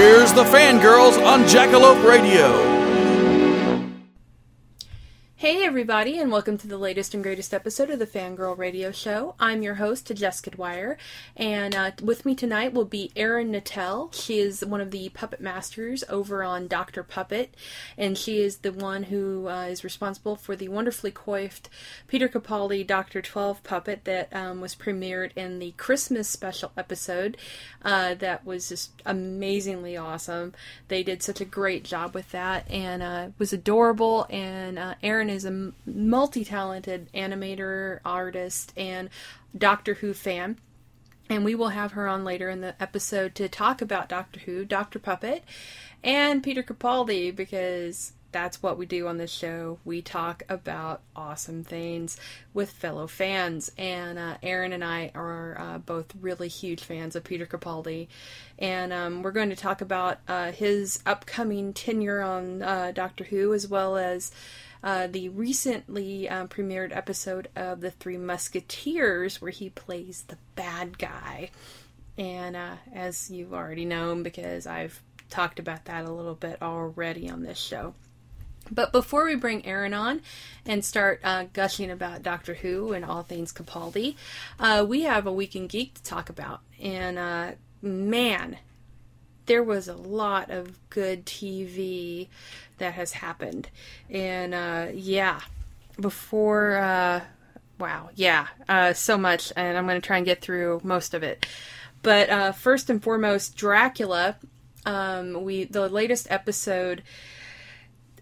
Here's the fangirls on Jackalope Radio. Everybody, and welcome to the latest and greatest episode of the Fangirl Radio Show. I'm your host, Jessica Dwyer, and uh, with me tonight will be Erin Nattell. She is one of the puppet masters over on Dr. Puppet, and she is the one who uh, is responsible for the wonderfully coiffed Peter Capaldi Dr. 12 puppet that um, was premiered in the Christmas special episode. Uh, that was just amazingly awesome. They did such a great job with that, and uh, was adorable. And uh, Erin is a multi talented animator, artist, and Doctor Who fan. And we will have her on later in the episode to talk about Doctor Who, Dr. Puppet, and Peter Capaldi because that's what we do on this show. We talk about awesome things with fellow fans. And uh, Erin and I are uh, both really huge fans of Peter Capaldi. And um, we're going to talk about uh, his upcoming tenure on uh, Doctor Who as well as uh, the recently um, premiered episode of The Three Musketeers, where he plays the bad guy. And uh, as you've already known, because I've talked about that a little bit already on this show. But before we bring Erin on and start uh, gushing about Doctor Who and all things Capaldi, uh, we have a Week in Geek to talk about. And uh, man, there was a lot of good TV that has happened. And uh, yeah, before, uh, wow, yeah, uh, so much. And I'm going to try and get through most of it. But uh, first and foremost, Dracula. Um, we the latest episode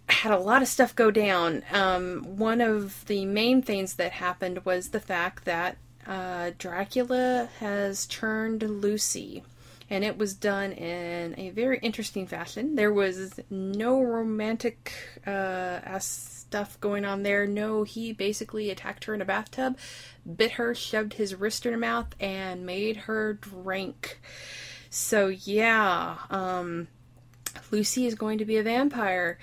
had a lot of stuff go down. Um, one of the main things that happened was the fact that uh, Dracula has turned Lucy, and it was done in a very interesting fashion. There was no romantic uh, stuff going on there. No, he basically attacked her in a bathtub, bit her, shoved his wrist in her mouth, and made her drink. So yeah, um, Lucy is going to be a vampire.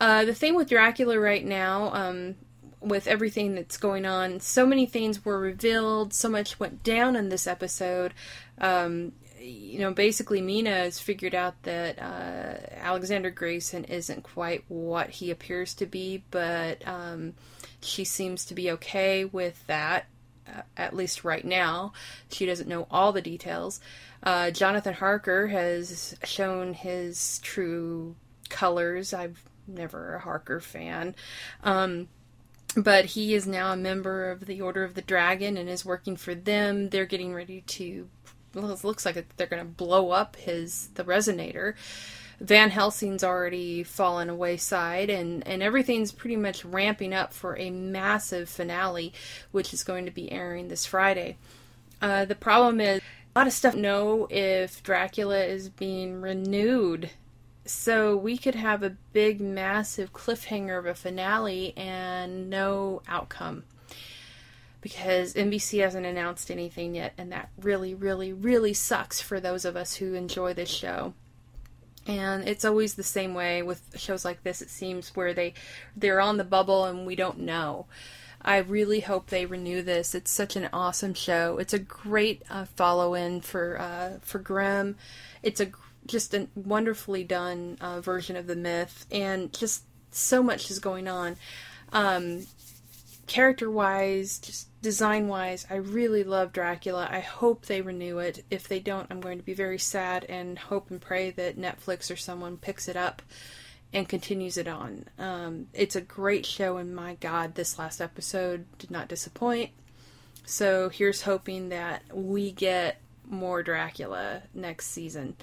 Uh, the thing with Dracula right now, um, with everything that's going on, so many things were revealed, so much went down in this episode. Um, you know, basically, Mina has figured out that uh, Alexander Grayson isn't quite what he appears to be, but um, she seems to be okay with that, uh, at least right now. She doesn't know all the details. Uh, Jonathan Harker has shown his true colors. I've never a Harker fan. Um, but he is now a member of the Order of the Dragon and is working for them. They're getting ready to. Looks like they're going to blow up his the resonator. Van Helsing's already fallen wayside, and and everything's pretty much ramping up for a massive finale, which is going to be airing this Friday. Uh, the problem is a lot of stuff know if Dracula is being renewed so we could have a big, massive cliffhanger of a finale and no outcome. Because NBC hasn't announced anything yet, and that really, really, really sucks for those of us who enjoy this show. And it's always the same way with shows like this, it seems, where they they're on the bubble and we don't know. I really hope they renew this. It's such an awesome show. It's a great uh, follow-in for uh, for Grimm. It's a just a wonderfully done uh, version of the myth, and just so much is going on. Um, character wise, just design wise, I really love Dracula. I hope they renew it. If they don't, I'm going to be very sad and hope and pray that Netflix or someone picks it up and continues it on. Um, it's a great show, and my God, this last episode did not disappoint. So here's hoping that we get more Dracula next season.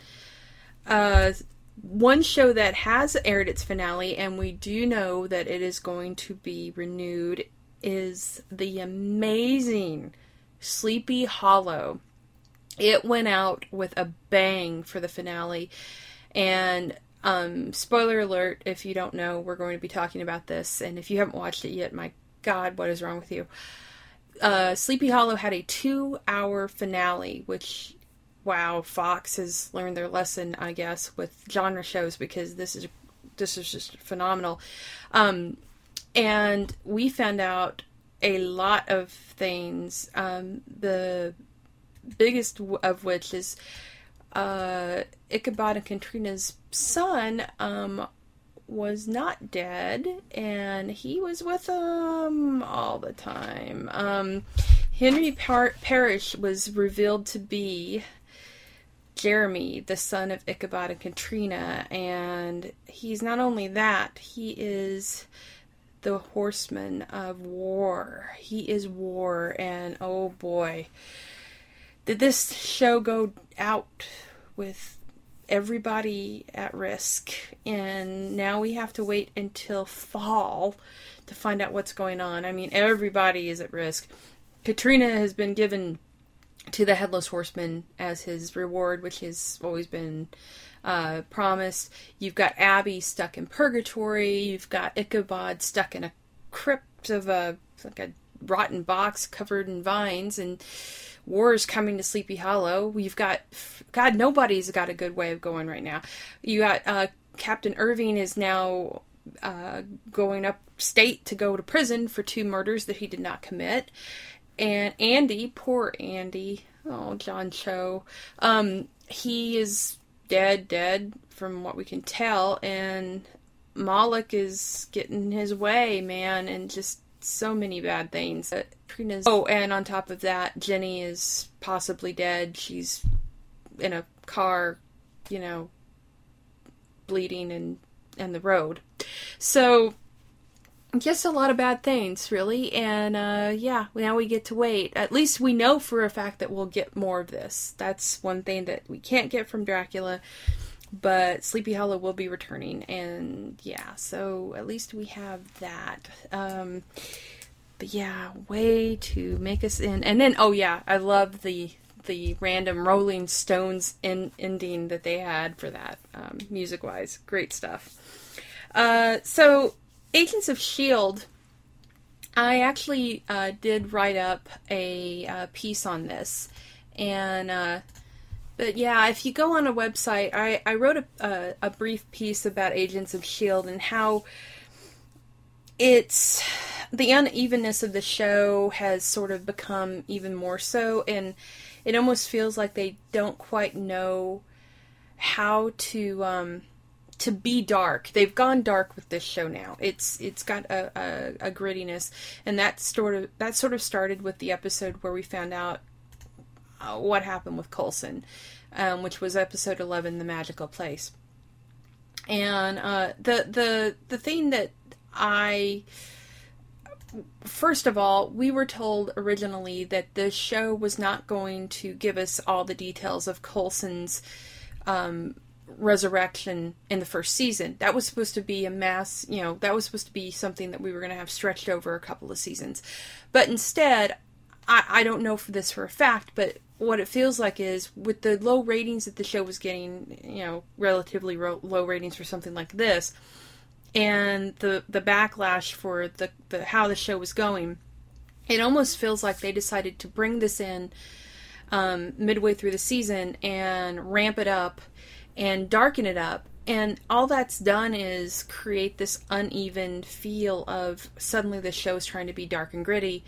Uh, one show that has aired its finale, and we do know that it is going to be renewed, is the amazing Sleepy Hollow. It went out with a bang for the finale, and um, spoiler alert if you don't know, we're going to be talking about this, and if you haven't watched it yet, my God, what is wrong with you? Uh, Sleepy Hollow had a two hour finale, which wow, Fox has learned their lesson, I guess, with genre shows because this is this is just phenomenal. Um, and we found out a lot of things. Um, the biggest of which is uh, Ichabod and Katrina's son um, was not dead, and he was with them all the time. Um, Henry Par- Parrish was revealed to be Jeremy, the son of Ichabod and Katrina, and he's not only that, he is the horseman of war. He is war, and oh boy, did this show go out with everybody at risk. And now we have to wait until fall to find out what's going on. I mean, everybody is at risk. Katrina has been given to the Headless Horseman as his reward, which has always been uh, promised. You've got Abby stuck in purgatory. You've got Ichabod stuck in a crypt of a like a rotten box covered in vines, and War's coming to Sleepy Hollow. You've got God. Nobody's got a good way of going right now. You got uh, Captain Irving is now uh, going upstate to go to prison for two murders that he did not commit. And Andy, poor Andy, oh John Cho, um, he is dead, dead from what we can tell, and Moloch is getting his way, man, and just so many bad things. Trina's oh, and on top of that, Jenny is possibly dead. She's in a car, you know, bleeding and and the road. So just a lot of bad things, really. And uh, yeah, now we get to wait. At least we know for a fact that we'll get more of this. That's one thing that we can't get from Dracula. But Sleepy Hollow will be returning, and yeah, so at least we have that. Um, but yeah, way to make us in. And then, oh yeah, I love the the random Rolling Stones in, ending that they had for that, um, music wise. Great stuff. Uh, so, Agents of S.H.I.E.L.D., I actually uh, did write up a uh, piece on this. And, uh, but yeah, if you go on a website, I, I wrote a, a, a brief piece about Agents of S.H.I.E.L.D. and how it's the unevenness of the show has sort of become even more so, and it almost feels like they don't quite know how to um, to be dark. They've gone dark with this show now. It's it's got a, a, a grittiness, and that sort of that sort of started with the episode where we found out uh, what happened with Coulson, um, which was episode eleven, the magical place. And uh, the the the thing that I first of all, we were told originally that the show was not going to give us all the details of Coulson's um, resurrection in the first season. That was supposed to be a mass, you know, that was supposed to be something that we were going to have stretched over a couple of seasons. But instead, I, I don't know for this for a fact, but what it feels like is with the low ratings that the show was getting, you know, relatively ro- low ratings for something like this and the the backlash for the, the how the show was going, it almost feels like they decided to bring this in um, midway through the season and ramp it up and darken it up. And all that's done is create this uneven feel of suddenly the show is trying to be dark and gritty,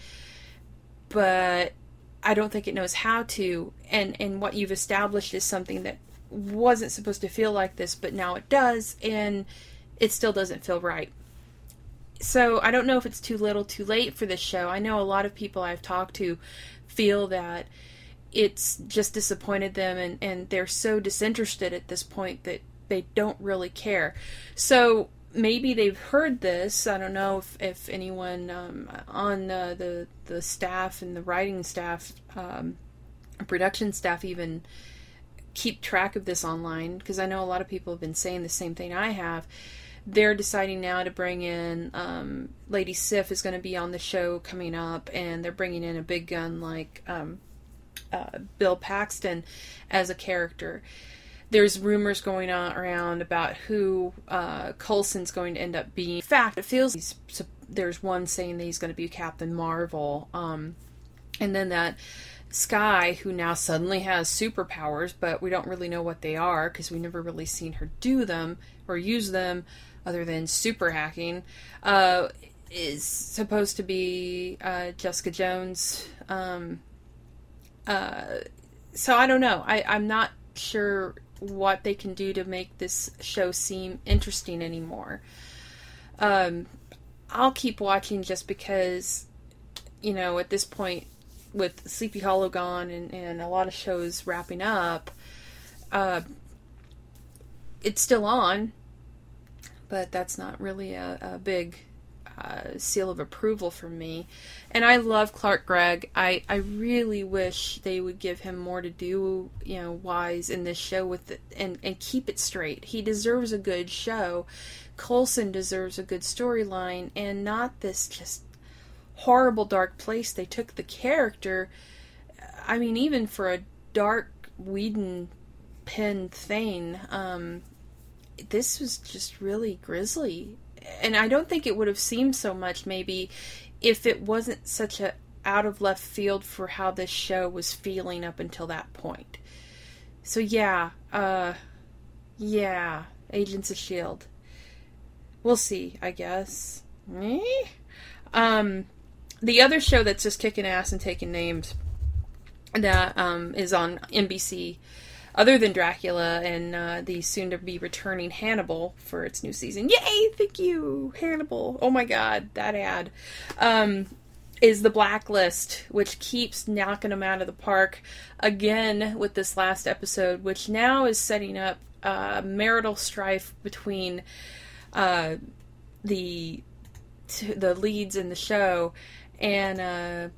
but I don't think it knows how to. And and what you've established is something that wasn't supposed to feel like this, but now it does. And it still doesn't feel right. so I don't know if it's too little, too late for this show. I know a lot of people I've talked to feel that it's just disappointed them, and and they're so disinterested at this point that they don't really care. So maybe they've heard this. I don't know if, if anyone um, on the the staff and the writing staff, um, production staff, even keep track of this online because I know a lot of people have been saying the same thing I have. They're deciding now to bring in um, Lady Sif is going to be on the show coming up, and they're bringing in a big gun like um, uh, Bill Paxton as a character there's rumors going on around about who uh, Coulson's going to end up being. In fact, it feels there's one saying that he's going to be Captain Marvel, um, and then that Skye, who now suddenly has superpowers, but we don't really know what they are because we never really seen her do them or use them, other than super hacking. Uh, is supposed to be uh, Jessica Jones. Um, uh, so I don't know. I, I'm not sure what they can do to make this show seem interesting anymore. Um, I'll keep watching just because, you know, at this point, with Sleepy Hollow gone and, and a lot of shows wrapping up, uh, it's still on, but that's not really a, a big uh, seal of approval from me. And I love Clark Gregg. I, I really wish they would give him more to do, you know, wise in this show with it and, and keep it straight. He deserves a good show. Coulson deserves a good storyline and not this just horrible dark place they took the character. I mean, even for a dark Whedon pen thing, um, this was just really grisly and I don't think it would have seemed so much maybe if it wasn't such a out of left field for how this show was feeling up until that point. So yeah, uh yeah, Agents of Shield. We'll see, I guess. Eh? Um the other show that's just kicking ass and taking names that um is on NBC other than Dracula and uh, the soon to be returning Hannibal for its new season. Yay! Thank you, Hannibal. Oh my god, that ad. Um, is the blacklist, which keeps knocking them out of the park again with this last episode, which now is setting up uh, marital strife between uh, the t- the leads in the show, and uh,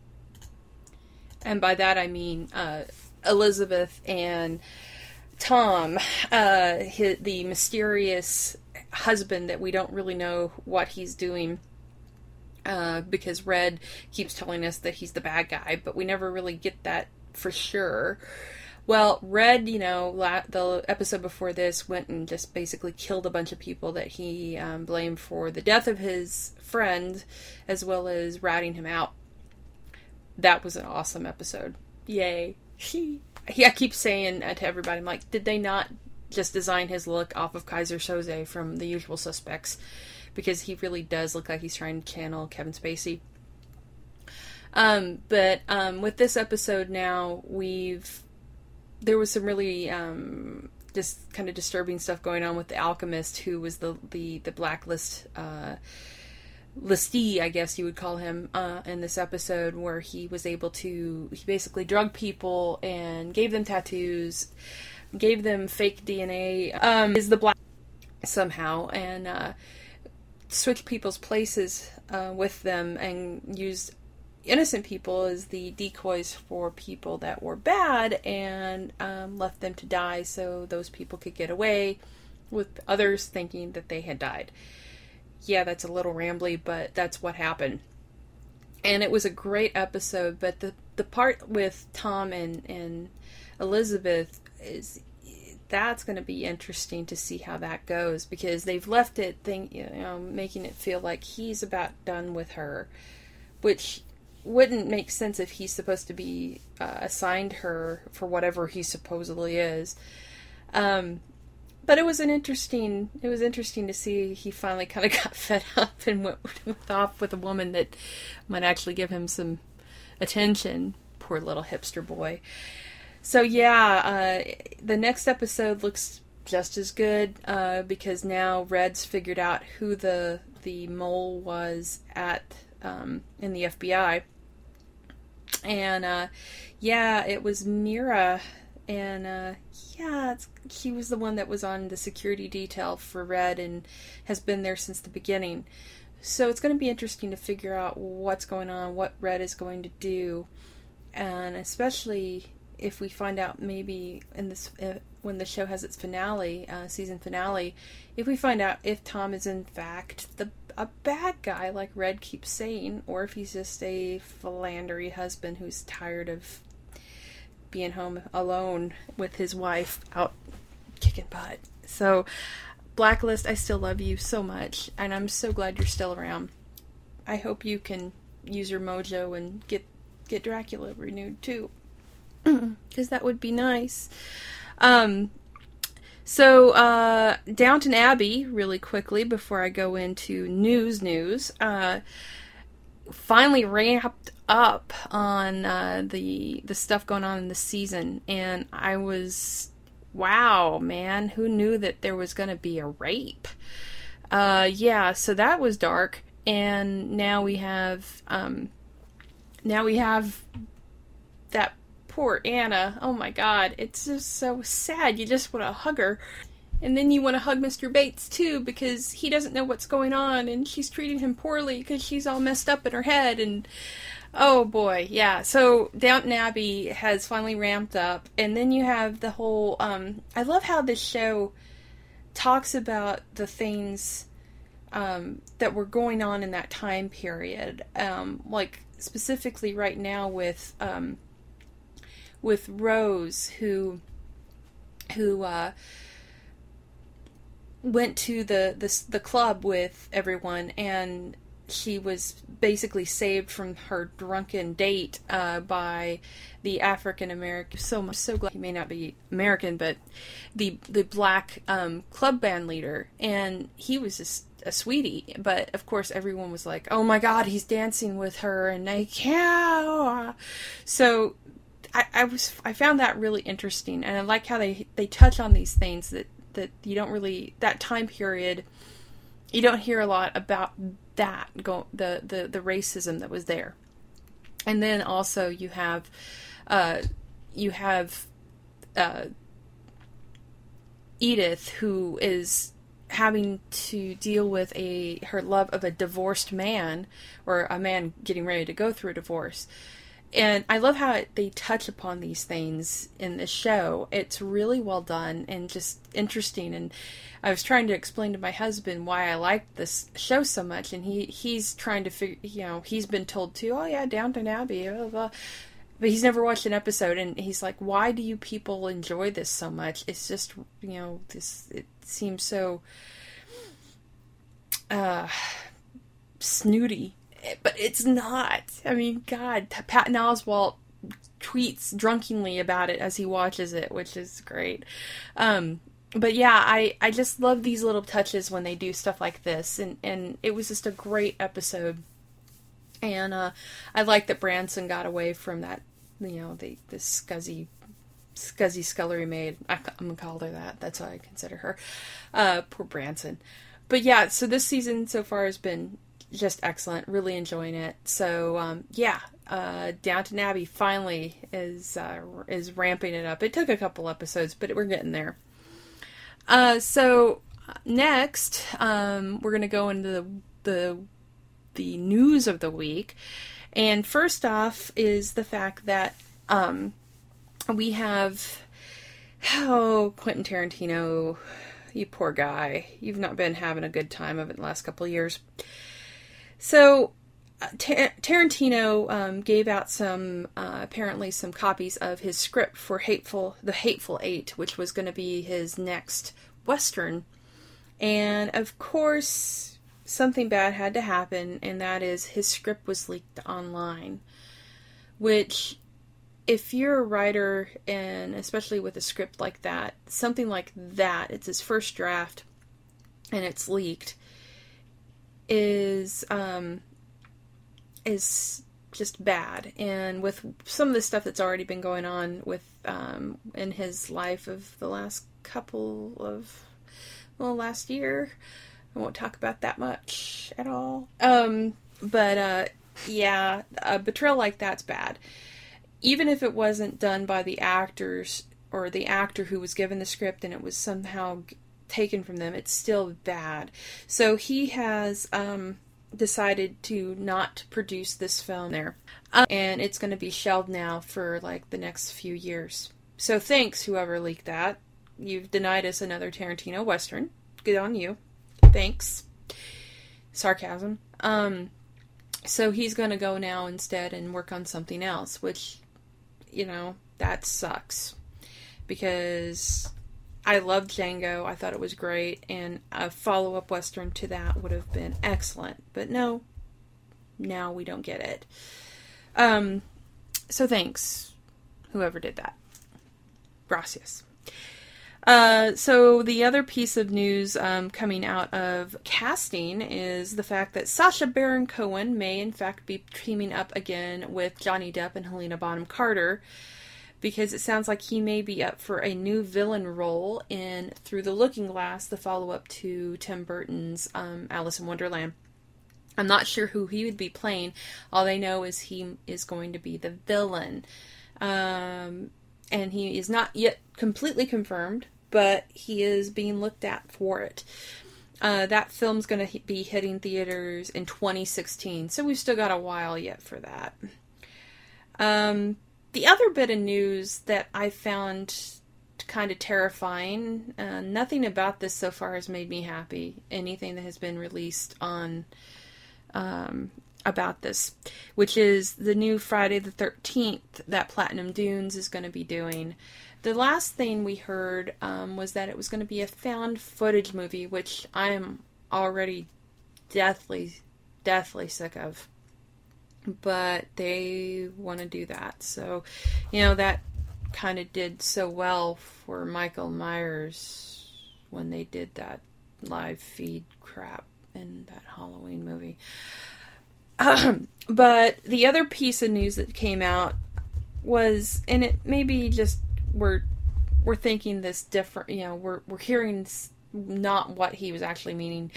and by that I mean uh, Elizabeth and Tom, uh, his, the mysterious husband that we don't really know what he's doing. Uh, because Red keeps telling us that he's the bad guy, but we never really get that for sure. Well, Red, you know, la- the episode before this went and just basically killed a bunch of people that he um, blamed for the death of his friend, as well as ratting him out. That was an awesome episode. Yay. he, I keep saying to everybody, I'm like, did they not just design his look off of Keyser Söze from The Usual Suspects? Because he really does look like he's trying to channel Kevin Spacey. Um, but um, with this episode now, we've there was some really um, just kind of disturbing stuff going on with the alchemist, who was the the the blacklist. Uh, listee, I guess you would call him, uh, in this episode where he was able to, he basically drugged people and gave them tattoos, gave them fake DNA, um, is the black somehow, and uh, switched people's places uh, with them and used innocent people as the decoys for people that were bad and um, left them to die so those people could get away with others thinking that they had died yeah, that's a little rambly, but that's what happened. And it was a great episode, but the the part with Tom and and Elizabeth is that's going to be interesting to see how that goes because they've left it think you know making it feel like he's about done with her, which wouldn't make sense if he's supposed to be uh, assigned her for whatever he supposedly is. Um, but it was an interesting it was interesting to see he finally kind of got fed up and went, off with a woman that might actually give him some attention poor little hipster boy so yeah uh, the next episode looks just as good uh, because now red's figured out who the the mole was at um, in the FBI. And uh, yeah, it was Mira, and uh, yeah, he was the one that was on the security detail for Red and has been there since the beginning. So it's going to be interesting to figure out what's going on, what Red is going to do, and especially if we find out maybe in this uh, when the show has its finale, uh, season finale, if we find out if Tom is in fact the a bad guy like Red keeps saying, or if he's just a philandery husband who's tired of being home alone with his wife out kicking butt. So, Blacklist, I still love you so much, and I'm so glad you're still around. I hope you can use your mojo and get get Dracula renewed too, because that would be nice. Um, so, uh, Downton Abbey, really quickly before I go into news news, uh, finally ramped up on uh, the the stuff going on in the season, and I was, wow, man, who knew that there was going to be a rape? Uh, yeah, so that was dark, and now we have, um, now we have that poor Anna. Oh my god, it's just so sad. You just want to hug her. And then you want to hug Mr. Bates too because he doesn't know what's going on and she's treating him poorly because she's all messed up in her head and oh boy, yeah. So Downton Abbey has finally ramped up and then you have the whole um I love how this show talks about the things um, that were going on in that time period. Um, like specifically right now with um, with Rose, who who uh, went to the, the the club with everyone, and she was basically saved from her drunken date uh, by the African American. So much, so glad he may not be American, but the the black um, club band leader, and he was just a sweetie. But of course, everyone was like, "Oh my God, he's dancing with her," and they can't. So I, I was I found that really interesting, and I like how they they touch on these things that that you don't really that time period. You don't hear a lot about that go the the the racism that was there, and then also you have, uh, you have, uh, Edith who is having to deal with a her love of a divorced man or a man getting ready to go through a divorce and I love how it, they touch upon these things in the show. It's really well done and just interesting. And I was trying to explain to my husband why I liked this show so much, and he he's trying to figure. You know, he's been told to, oh yeah, Downton Abbey, blah, blah, blah. but he's never watched an episode. And he's like, why do you people enjoy this so much? It's just you know this. It seems so uh snooty but it's not. I mean, God, Patton Oswalt tweets drunkenly about it as he watches it, which is great. Um, but yeah, I, I just love these little touches when they do stuff like this, and, and it was just a great episode. And uh, I like that Branson got away from that, you know, the the scuzzy, scuzzy scullery maid. I, am gonna call her that. That's how I consider her. Uh, poor Branson. But yeah, so this season so far has been just excellent. Really enjoying it. So um, yeah, uh, Downton Abbey finally is uh, is ramping it up. It took a couple episodes, but we're getting there. Uh, so next, um, we're gonna go into the, the the news of the week, and first off is the fact that um, we have oh Quentin Tarantino. You poor guy. You've not been having a good time of it the last couple years. So uh, Tarantino um, gave out some uh, apparently some copies of his script for Hateful the Hateful Eight, which was going to be his next western, and of course something bad had to happen, and that is his script was leaked online, which. If you're a writer, and especially with a script like that, something like that, it's his first draft, and it's leaked is um, is just bad. And with some of the stuff that's already been going on with um, in his life of the last couple of well last year, I won't talk about that much at all. Um, but uh, yeah, a betrayal like that's bad. Even if it wasn't done by the actors or the actor who was given the script and it was somehow taken from them, it's still bad. So he has um, decided to not produce this film there. Uh, and it's going to be shelved now for like the next few years. So thanks, whoever leaked that. You've denied us another Tarantino Western. Good on you. Thanks. Sarcasm. Um, so he's going to go now instead and work on something else, which, you know, that sucks. Because I loved Django. I thought it was great. And a follow up Western to that would have been excellent. But no, now we don't get it. Um, so thanks, whoever did that. Gracias. Uh, so the other piece of news um, coming out of casting is the fact that Sacha Baron Cohen may in fact be teaming up again with Johnny Depp and Helena Bonham Carter because it sounds like he may be up for a new villain role in Through the Looking Glass, the follow-up to Tim Burton's um, Alice in Wonderland. I'm not sure who he would be playing. All they know is he is going to be the villain. Um, and he is not yet completely confirmed, but he is being looked at for it. Uh, that film's going to be hitting theaters in 2016, so we've still got a while yet for that. Um, the other bit of news that I found kind of terrifying, uh, nothing about this so far has made me happy. Anything that has been released on um, about this, which is the new Friday the 13th that Platinum Dunes is going to be doing. The last thing we heard um, was that it was going to be a found footage movie, which I am already deathly, deathly sick of. But they want to do that. So, you know, that kind of did so well for Michael Myers when they did that live feed crap in that Halloween movie. But the other piece of news that came out was, and it maybe just we're we're thinking this different. You know, we're we're hearing not what he was actually meaning.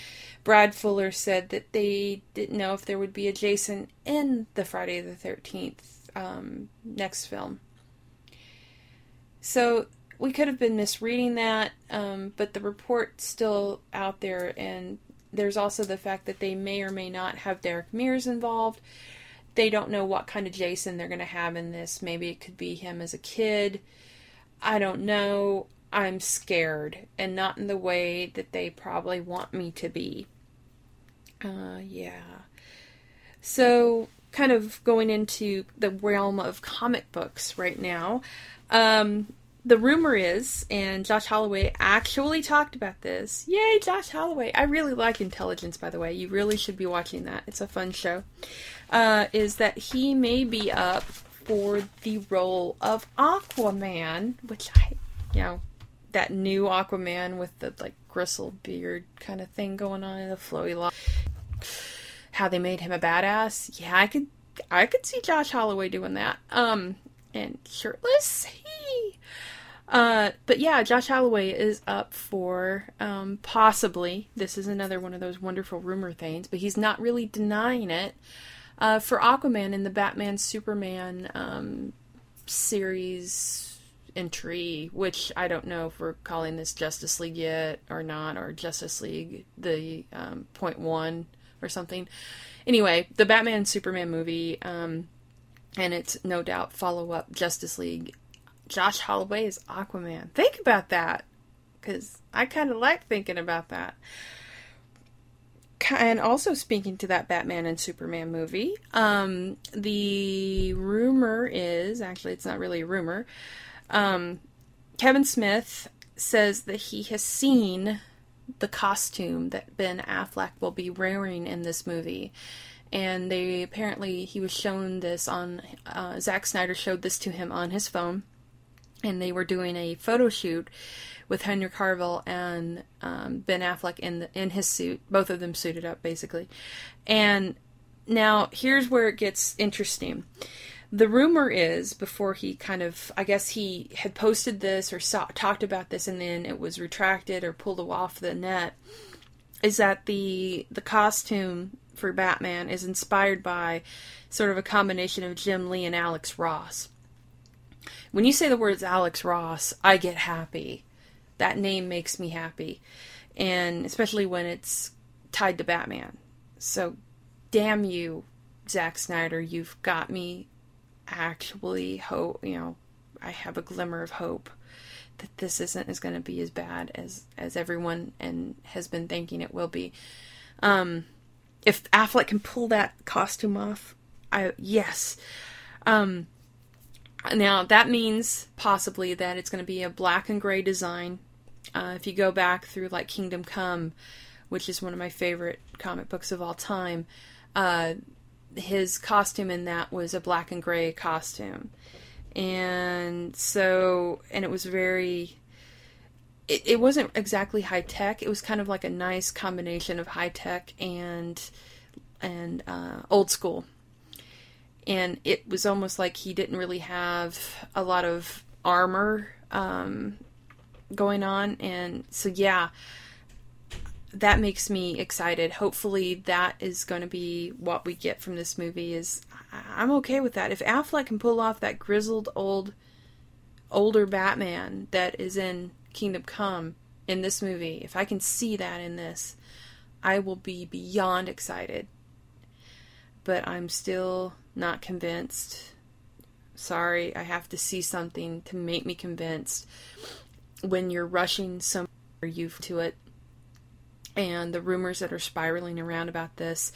Brad Fuller said that they didn't know if there would be a Jason in the Friday the Thirteenth um, next film. So we could have been misreading that, um, but the report's still out there, and there's also the fact that they may or may not have Derek Mears involved. They don't know what kind of Jason they're going to have in this. Maybe it could be him as a kid. I don't know. I'm scared, and not in the way that they probably want me to be. Uh, yeah. So, kind of going into the realm of comic books right now. Um, the rumor is, and Josh Holloway actually talked about this. Yay, Josh Holloway! I really like Intelligence, by the way. You really should be watching that. It's a fun show. Uh, is that he may be up for the role of Aquaman, which I, you know, that new Aquaman with the like gristle beard kind of thing going on, in the flowy lock. How they made him a badass. Yeah, I could, I could see Josh Holloway doing that. Um, and shirtless. He. Uh, but yeah, Josh Holloway is up for um, possibly. This is another one of those wonderful rumor things, but he's not really denying it. Uh, for Aquaman in the Batman Superman um, series entry, which I don't know if we're calling this Justice League yet or not, or Justice League the um, point one or something. Anyway, the Batman Superman movie, um, and it's no doubt follow up Justice League. Josh Holloway is Aquaman. Think about that, because I kind of like thinking about that. And also speaking to that Batman and Superman movie, um, the rumor is actually it's not really a rumor. Um, Kevin Smith says that he has seen the costume that Ben Affleck will be wearing in this movie. And they apparently, he was shown this on, uh, Zack Snyder showed this to him on his phone. And they were doing a photo shoot with Henry Cavill and um, Ben Affleck in the, in his suit, both of them suited up basically. And now here's where it gets interesting. The rumor is before he kind of, I guess he had posted this or saw, talked about this, and then it was retracted or pulled off the net. is that the the costume for Batman is inspired by sort of a combination of Jim Lee and Alex Ross. When you say the words Alex Ross, I get happy. That name makes me happy. And especially when it's tied to Batman. So, damn you, Zack Snyder, you've got me actually hope, you know, I have a glimmer of hope that this isn't is going to be as bad as as everyone and has been thinking it will be. Um if Affleck can pull that costume off, I yes. Um now that means possibly that it's going to be a black and gray design. Uh, if you go back through like Kingdom Come, which is one of my favorite comic books of all time, uh, his costume in that was a black and gray costume. And so, and it was very, it, it wasn't exactly high tech. It was kind of like a nice combination of high tech and, and uh, old school. And it was almost like he didn't really have a lot of armor um, going on. And so, yeah, that makes me excited. Hopefully, that is going to be what we get from this movie. Is I'm okay with that. If Affleck can pull off that grizzled old, older Batman that is in Kingdom Come in this movie, if I can see that in this, I will be beyond excited. But I'm still not convinced. Sorry, I have to see something to make me convinced. When you're rushing some youth to it, and the rumors that are spiraling around about this,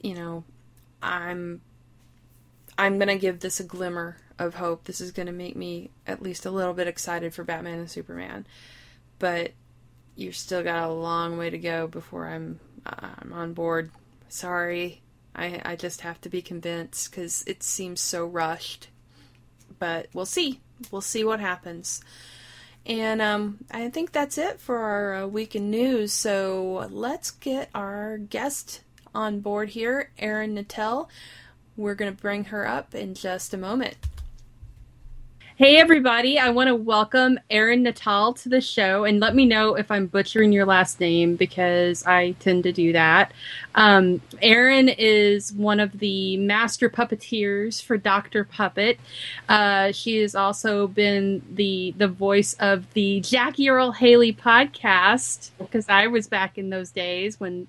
you know, I'm I'm going to give this a glimmer of hope. This is going to make me at least a little bit excited for Batman and Superman. But you've still got a long way to go before I'm I'm on board. Sorry. I I just have to be convinced cuz it seems so rushed. But we'll see. We'll see what happens. And um, I think that's it for our uh, week in news. So let's get our guest on board here, Erin Nattel. We're going to bring her up in just a moment. Hey, everybody. I want to welcome Erin Natal to the show and let me know if I'm butchering your last name because I tend to do that. Um, Erin is one of the master puppeteers for Dr. Puppet. Uh, she has also been the, the voice of the Jackie Earle Haley podcast because I was back in those days when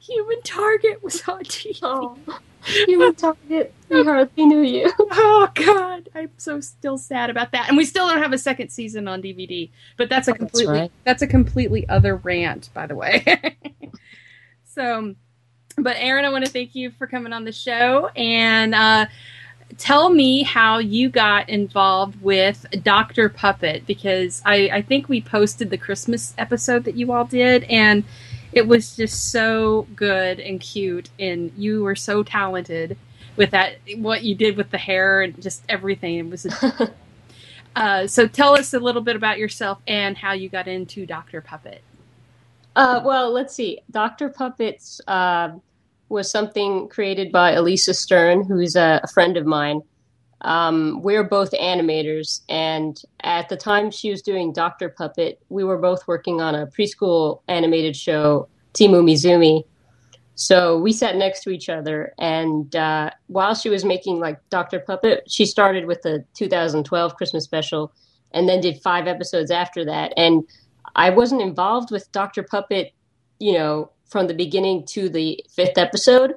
Human Target was on TV. Oh, Human Target. We hardly knew you. Oh God, I'm so still sad about that. And we still don't have a second season on DVD. But that's a That's completely right. that's a completely other rant, by the way. so, but Erin, I want to thank you for coming on the show and uh, tell me how you got involved with Doctor Puppet because I, I think we posted the Christmas episode that you all did and it was just so good and cute and you were so talented with that what you did with the hair and just everything it was uh, so tell us a little bit about yourself and how you got into dr puppet Uh, well, let's see. Dr. Puppets uh, was something created by Alisa Stern, who's a, a friend of mine. Um, we're both animators, and at the time she was doing Dr. Puppet, we were both working on a preschool animated show, Team Umizoomi. So we sat next to each other, and uh, while she was making like Dr. Puppet, she started with the 2012 Christmas special, and then did five episodes after that. And I wasn't involved with Dr. Puppet, you know, from the beginning to the fifth episode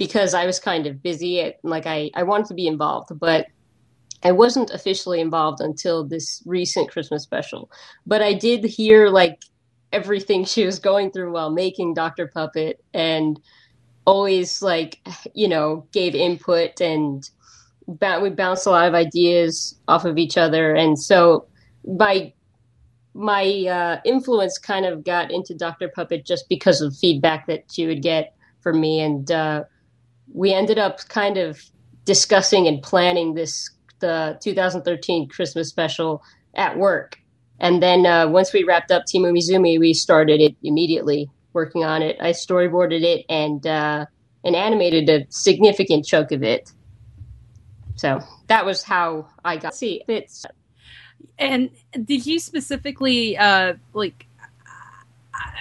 because I was kind of busy. Like I, I wanted to be involved, but I wasn't officially involved until this recent Christmas special. But I did hear like everything she was going through while making Dr. Puppet and always like, you know, gave input and ba- we bounced a lot of ideas off of each other. And so by my uh, influence kind of got into Dr. Puppet just because of feedback that she would get from me. And uh, we ended up kind of discussing and planning this, the 2013 Christmas special at work. And then uh, once we wrapped up Team Umizoomi, we started it immediately working on it. I storyboarded it and, uh, and animated a significant chunk of it. So that was how I got. See, it's and did you specifically uh like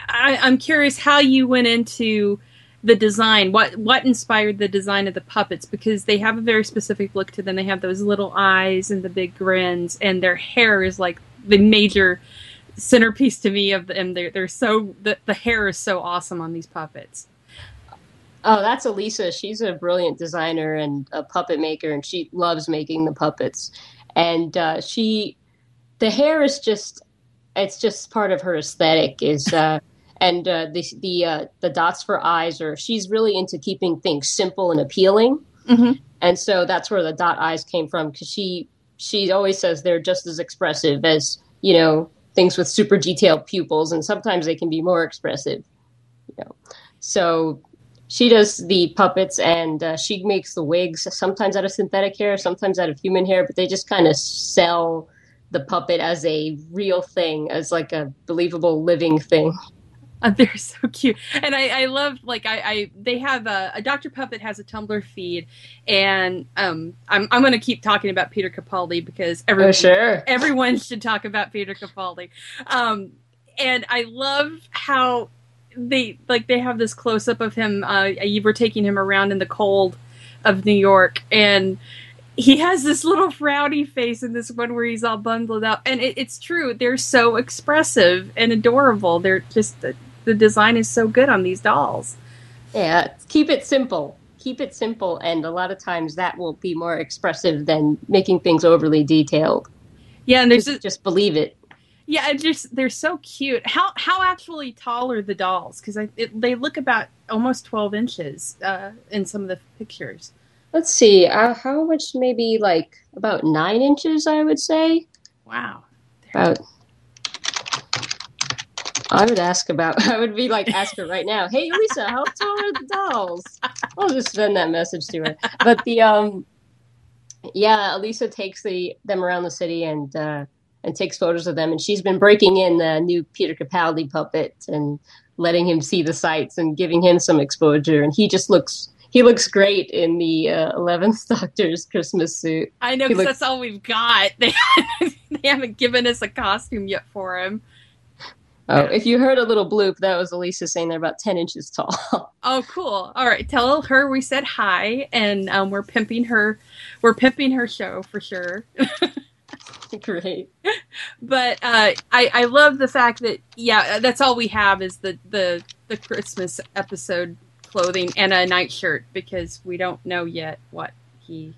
I, I'm curious how you went into the design. What what inspired the design of the puppets? Because they have a very specific look to them. They have those little eyes and the big grins, and their hair is like the major centerpiece to me of them. They're they're so the the hair is so awesome on these puppets. Oh, that's Alisa. She's a brilliant designer and a puppet maker, and she loves making the puppets. And uh, she, the hair is just, it's just part of her aesthetic. Is uh, and uh, the the uh, the dots for eyes are. She's really into keeping things simple and appealing. Mm-hmm. And so that's where the dot eyes came from because she she always says they're just as expressive as you know things with super detailed pupils, and sometimes they can be more expressive. You know, so she does the puppets and uh, she makes the wigs sometimes out of synthetic hair sometimes out of human hair but they just kind of sell the puppet as a real thing as like a believable living thing Uh, they're so cute, and I, I love like I, I they have a, a Dr. Puppet has a Tumblr feed, and um I'm I'm going to keep talking about Peter Capaldi because everyone oh sure everyone should talk about Peter Capaldi, um and I love how they like they have this close up of him. Uh, you were taking him around in the cold of New York, and he has this little frowny face in this one where he's all bundled up, and it, it's true. They're so expressive and adorable. They're just the, design is so good on these dolls. yeah keep it simple keep it simple and a lot of times that will be more expressive than making things overly detailed Yeah, and there's just, just believe it yeah, just they're so cute. How how actually tall are the dolls? Because they look about almost twelve inches uh, in some of the pictures. let's see uh, how much maybe like about nine inches i would say Wow. about I would ask about I would be like ask her right now, Hey Lisa, how tall are the dolls? I'll just send that message to her. But the um yeah, Alisa takes the them around the city and uh and takes photos of them and she's been breaking in the new Peter Capaldi puppet and letting him see the sights and giving him some exposure and he just looks he looks great in the uh, 11th Doctor's Christmas suit. I know He 'cause looks- that's all we've got. They, they haven't given us a costume yet for him. Oh, if you heard a little bloop, that was Alisa saying they're about 10 inches tall. Oh, cool. All right, tell her we said hi, and um, we're pimping her. We're pimping her show for sure. Great. but uh, I, I love the fact that yeah, that's all we have is the the the Christmas episode clothing and a nightshirt because we don't know yet what he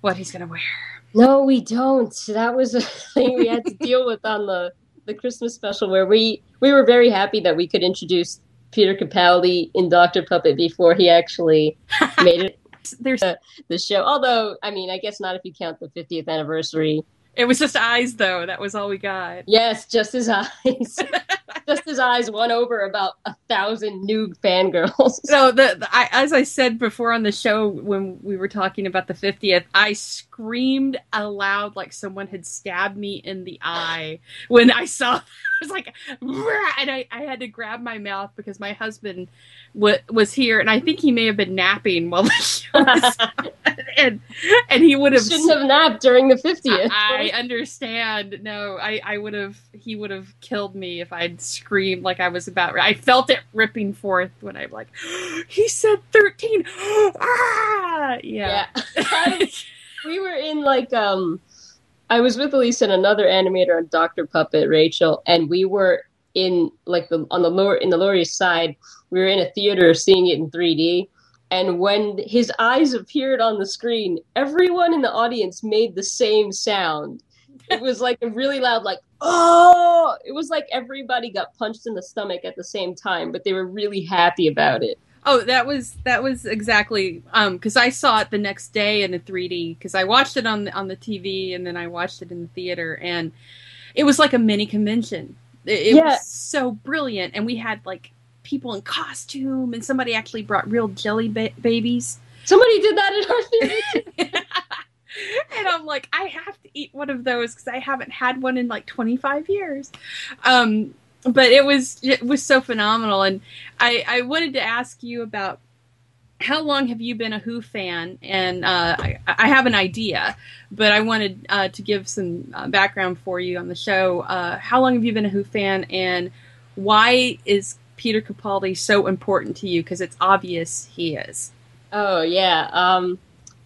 what he's gonna wear. No, we don't. That was a thing we had to deal with on the the Christmas special, where we we were very happy that we could introduce Peter Capaldi in Doctor Puppet before he actually made it There's the show. Although, I mean, I guess not if you count the 50th anniversary. It was just eyes though. That was all we got. Yes, just his eyes. just his eyes won over about a thousand new fangirls. So the, the I, as I said before on the show when we were talking about the 50th, I screamed aloud like someone had stabbed me in the eye when I saw. I was like, and I, I had to grab my mouth because my husband w- was here, and I think he may have been napping while the show was on, and and he would have. Shouldn't have napped during the 50th. I understand. No, I, I would have. He would have killed me if I'd screamed like I was about. I felt it ripping forth when I'm like, he said thirteen. ah, yeah. yeah. we were in like um I was with Alisa and another animator on Doctor Puppet, Rachel, and we were in like the on the lower in the Lower East Side. We were in a theater seeing it in 3D. And when his eyes appeared on the screen, everyone in the audience made the same sound. It was like a really loud, like, oh! It was like everybody got punched in the stomach at the same time, but they were really happy about it. Oh, that was that was exactly um because I saw it the next day in a 3D because I watched it on the on the TV and then I watched it in the theater and it was like a mini convention. It, it Yeah. was so brilliant and we had like people in costume and somebody actually brought real jelly ba- babies. Somebody did that in our theater. and I'm like, I have to eat one of those because I haven't had one in like 25 years. Um, but it was it was so phenomenal, and I I wanted to ask you about how long have you been a Who fan? And uh, I, I have an idea, but I wanted uh, to give some uh, background for you on the show. Uh, how long have you been a Who fan, and why is Peter Capaldi so important to you? Because it's obvious he is. Oh yeah. Um,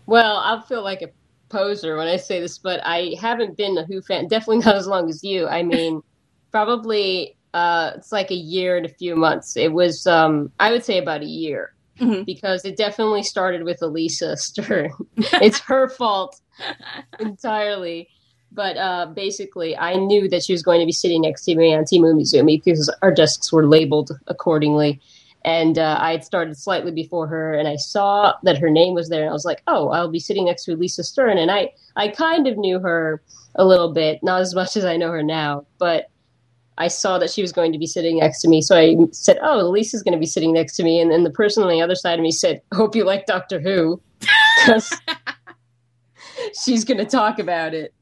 well, I feel like a poser when I say this, but I haven't been a Who fan. Definitely not as long as you. I mean, probably uh, it's like a year and a few months. It was, um, I would say, about a year Mhm. because it definitely started with Alisa Stern. it's her fault entirely. But uh, basically, I knew that she was going to be sitting next to me on Team Umizoomi because our desks were labeled accordingly. And uh, I had started slightly before her, and I saw that her name was there, and I was like, "Oh, I'll be sitting next to Lisa Stern." And I, I kind of knew her a little bit, not as much as I know her now, but I saw that she was going to be sitting next to me, so I said, "Oh, Lisa's going to be sitting next to me." And then the person on the other side of me said, "Hope you like Doctor Who," because she's going to talk about it.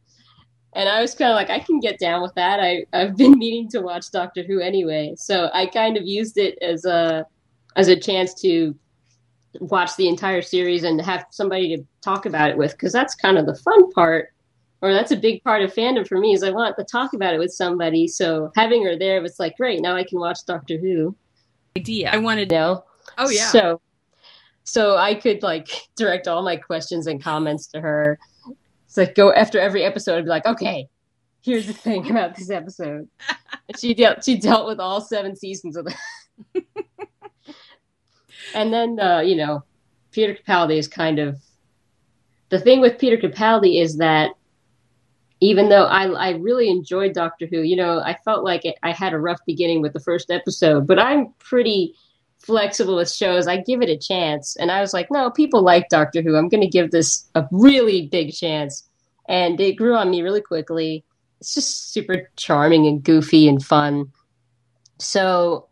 And I was kind of like, I can get down with that. I I've been meaning to watch Doctor Who anyway, so I kind of used it as a as a chance to watch the entire series and have somebody to talk about it with because that's kind of the fun part or that's a big part of fandom for me is I want to talk about it with somebody. So having her there was like, great, now I can watch Doctor Who. Idea. I wanted. to know? Oh yeah. So so I could like direct all my questions and comments to her. It's like go after every episode and be like, okay, here's the thing about this episode. And she dealt she dealt with all seven seasons of it. and then uh, you know, Peter Capaldi is kind of the thing with Peter Capaldi is that even though I, I really enjoyed Doctor Who, you know, I felt like it, I had a rough beginning with the first episode, but I'm pretty flexible with shows. I give it a chance. And I was like, no, people like Doctor Who. I'm going to give this a really big chance. And it grew on me really quickly. It's just super charming and goofy and fun. So,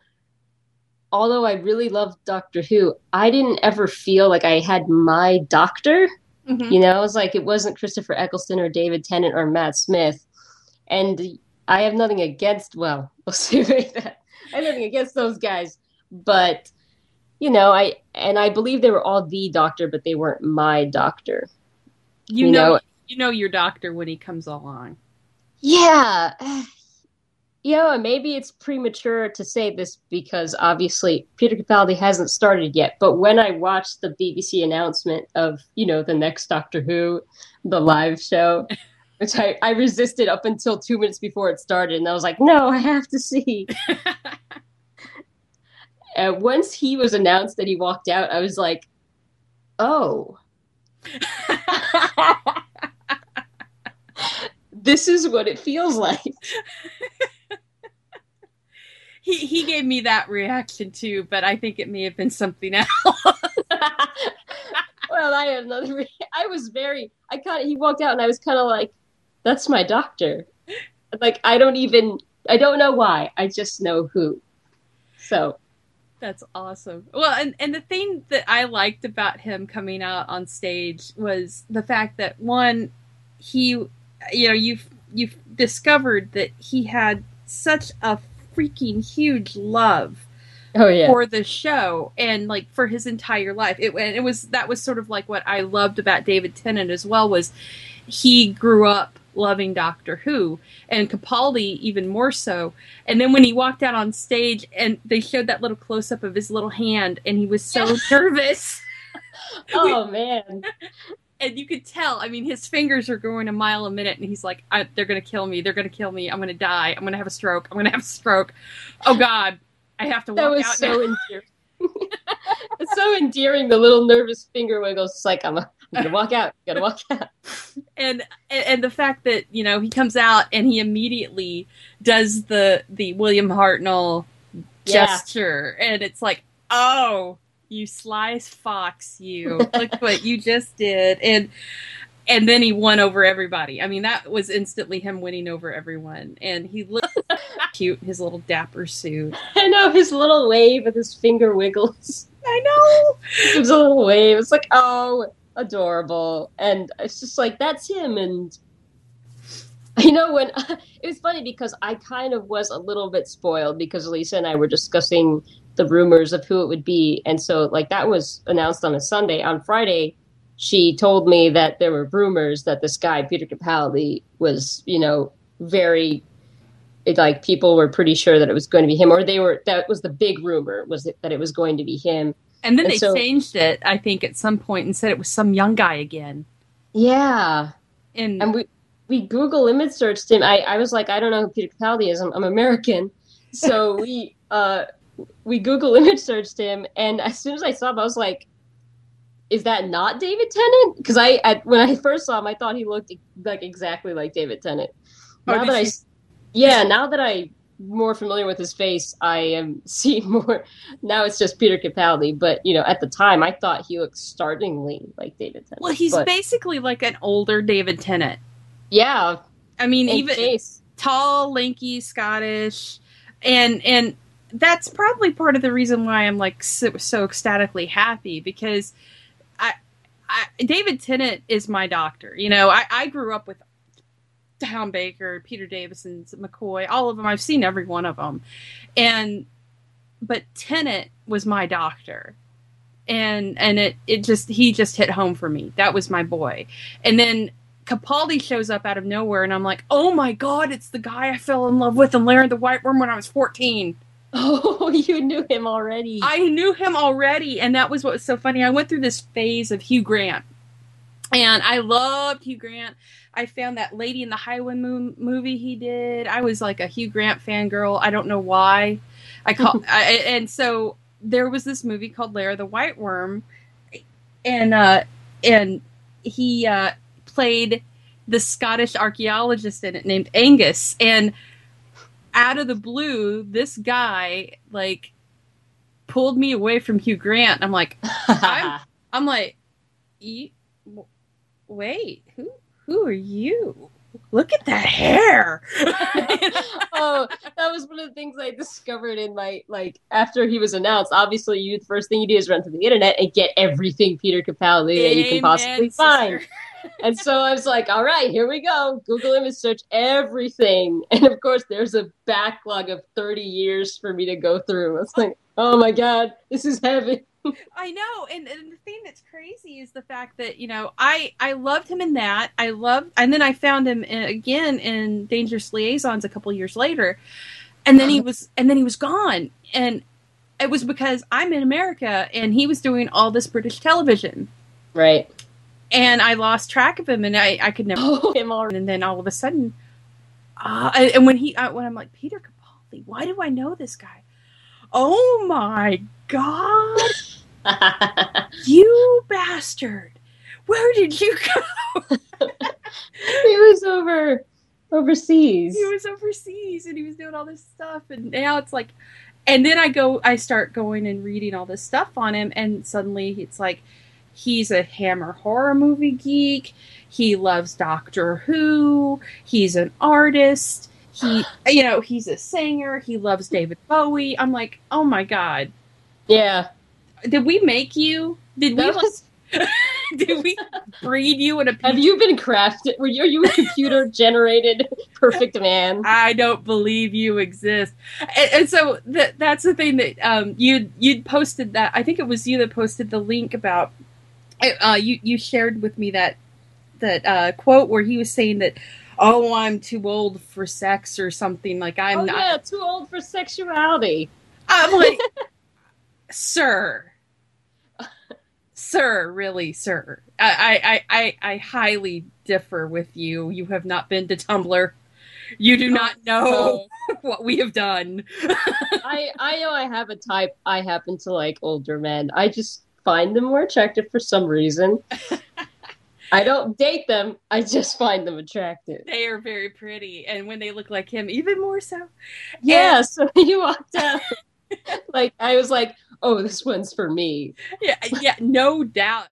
although I really loved Doctor Who, I didn't ever feel like I had my doctor. Mhm. You know, it was like it wasn't Christopher Eccleston or David Tennant or Matt Smith. And I have nothing against, well, we'll see that. I have nothing against those guys. But, you know, I, and I believe they were all the doctor, but they weren't my doctor. You, you know, know- you know your doctor when he comes along. Yeah. You know, maybe it's premature to say this because obviously Peter Capaldi hasn't started yet. But when I watched the BBC announcement of, you know, the next Doctor Who, the live show, which I, I resisted up until two minutes before it started, and I was like, no, I have to see. and once he was announced that he walked out, I was like, oh. this is what it feels like. he he gave me that reaction too, but I think it may have been something else. well, I have another. Re- I was very. I kind of. He walked out, and I was kind of like, "That's my doctor." Like I don't even. I don't know why. I just know who. So That's awesome. Well, and and the thing that I liked about him coming out on stage was the fact that one, he, you know, you've you've discovered that he had such a freaking huge love oh yeah, for the show and like for his entire life. It and it was that was sort of like what I loved about David Tennant as well was he grew up loving Doctor Who and Capaldi even more so. And then when he walked out on stage and they showed that little close up of his little hand and he was so nervous oh man, and you could tell. I mean, his fingers are going a mile a minute, and he's like, I, "They're gonna kill me. They're gonna kill me. I'm gonna die. I'm gonna have a stroke. I'm gonna have a stroke. Oh God, I have to walk that was out so now." endearing. it's so endearing. The little nervous finger wiggles. It's like I'm, a, I'm gonna walk out. You Gotta walk out. and and and the fact that you know he comes out and he immediately does the the William Hartnell Yeah. gesture, and it's like, oh, you sly fox, you look what you just did, and and then he won over everybody. I mean, that was instantly him winning over everyone, and he looked cute, his little dapper suit. I know his little wave with his finger wiggles. I know. It was a little wave. It's like, oh, adorable. And it's just like, that's him. And, you know, when it was funny because I kind of was a little bit spoiled because Lisa and I were discussing the rumors of who it would be. And so, like, that was announced on a Sunday. On Friday, she told me that there were rumors that this guy, Peter Capaldi, was, you know, very it, like people were pretty sure that it was going to be him, or they were. That was the big rumor was that, that it was going to be him. And then And they so- changed it, I think, at some point and said it was some young guy again. Yeah, And, and we we Google image searched him. I, I was like, I don't know who Peter Capaldi is. I'm, I'm American, so we uh we Google image searched him, and as soon as I saw him, I was like, is that not David Tennant? Because I at, when I first saw him, I thought he looked like exactly like David Tennant. Oh, Now did that I you? s- yeah, now that I more familiar with his face, I am seeing more. Now it's just Peter Capaldi, but you know, at the time, I thought he looked startlingly like David Tennant. well, he's but, basically like an older David Tennant. yeah, I mean, even tall, lanky, Scottish, and and that's probably part of the reason why I'm like so, so ecstatically happy because I, I David Tennant is my doctor. You know, I, I grew up with Tom Baker, Peter Davison, McCoy, all of them. I've seen every one of them, and but Tennant was my doctor. And and it, it just he just hit home for me. That was my boy. And then Capaldi shows up out of nowhere, and I'm like, oh my god, it's the guy I fell in love with in Lair of the White Worm when I was 14. Oh, you knew him already. I knew him already, and that was what was so funny. I went through this phase of Hugh Grant, and I loved Hugh Grant. I found that Lady in the Highway mo- movie he did. I was like a Hugh Grant fangirl. I don't know why. I call, I, and so there was this movie called Lair of the White Worm, and uh, and he uh, played the Scottish archaeologist in it named Angus, and out of the blue, this guy like pulled me away from Hugh Grant. I'm like, I'm- I'm like, wait, who who are you? Look at that hair. oh, that was one of the things I discovered in my like after he was announced. Obviously, you the first thing you do is run to the internet and get everything Peter Capaldi that you can possibly sister. find. And so I was like, all right, here we go. Google image search everything. And of course, there's a backlog of 30 years for me to go through. It's like, oh my God, this is heavy. I know, and, and the thing that's crazy is the fact that you know I I loved him in that. I loved, and then I found him in, again in Dangerous Liaisons a couple years later, and then he was and then he was gone, and it was because I'm in America and he was doing all this British television, Right. and I lost track of him, and I I could never. Oh, him already. And then all of a sudden, uh, and and when he uh, when I'm like Peter Capaldi, why do I know this guy? Oh my god! You bastard! Where did you go? he was over overseas. He was overseas and he was doing all this stuff, and now it's like, and then I go, I start going and reading all this stuff on him, and suddenly it's like, he's a Hammer horror movie geek. He loves Doctor Who. He's an artist. He, you know, he's a singer. He loves David Bowie. I'm like, oh my god, yeah. Did we make you? Did we? Was, Did we breed you in a have you been crafted? Were you, are you a computer generated perfect man? I don't believe you exist. And, and so that that's the thing that um, you you posted that I think it was you that posted the link about uh, you you shared with me that that uh, quote where he was saying that oh I'm too old for sex or something like I'm oh not. yeah, too old for sexuality. I'm like, sir, sir, really, sir. I, I, I, I highly differ with you. You have not been to Tumblr. You do not oh, know what we have done. I I know I have a type. I happen to like older men. I just find them more attractive for some reason. I don't date them. I just find them attractive. They are very pretty, and when they look like him, even more so. Yeah. So you walked out. like I was like, oh, this one's for me. Yeah, yeah, no doubt.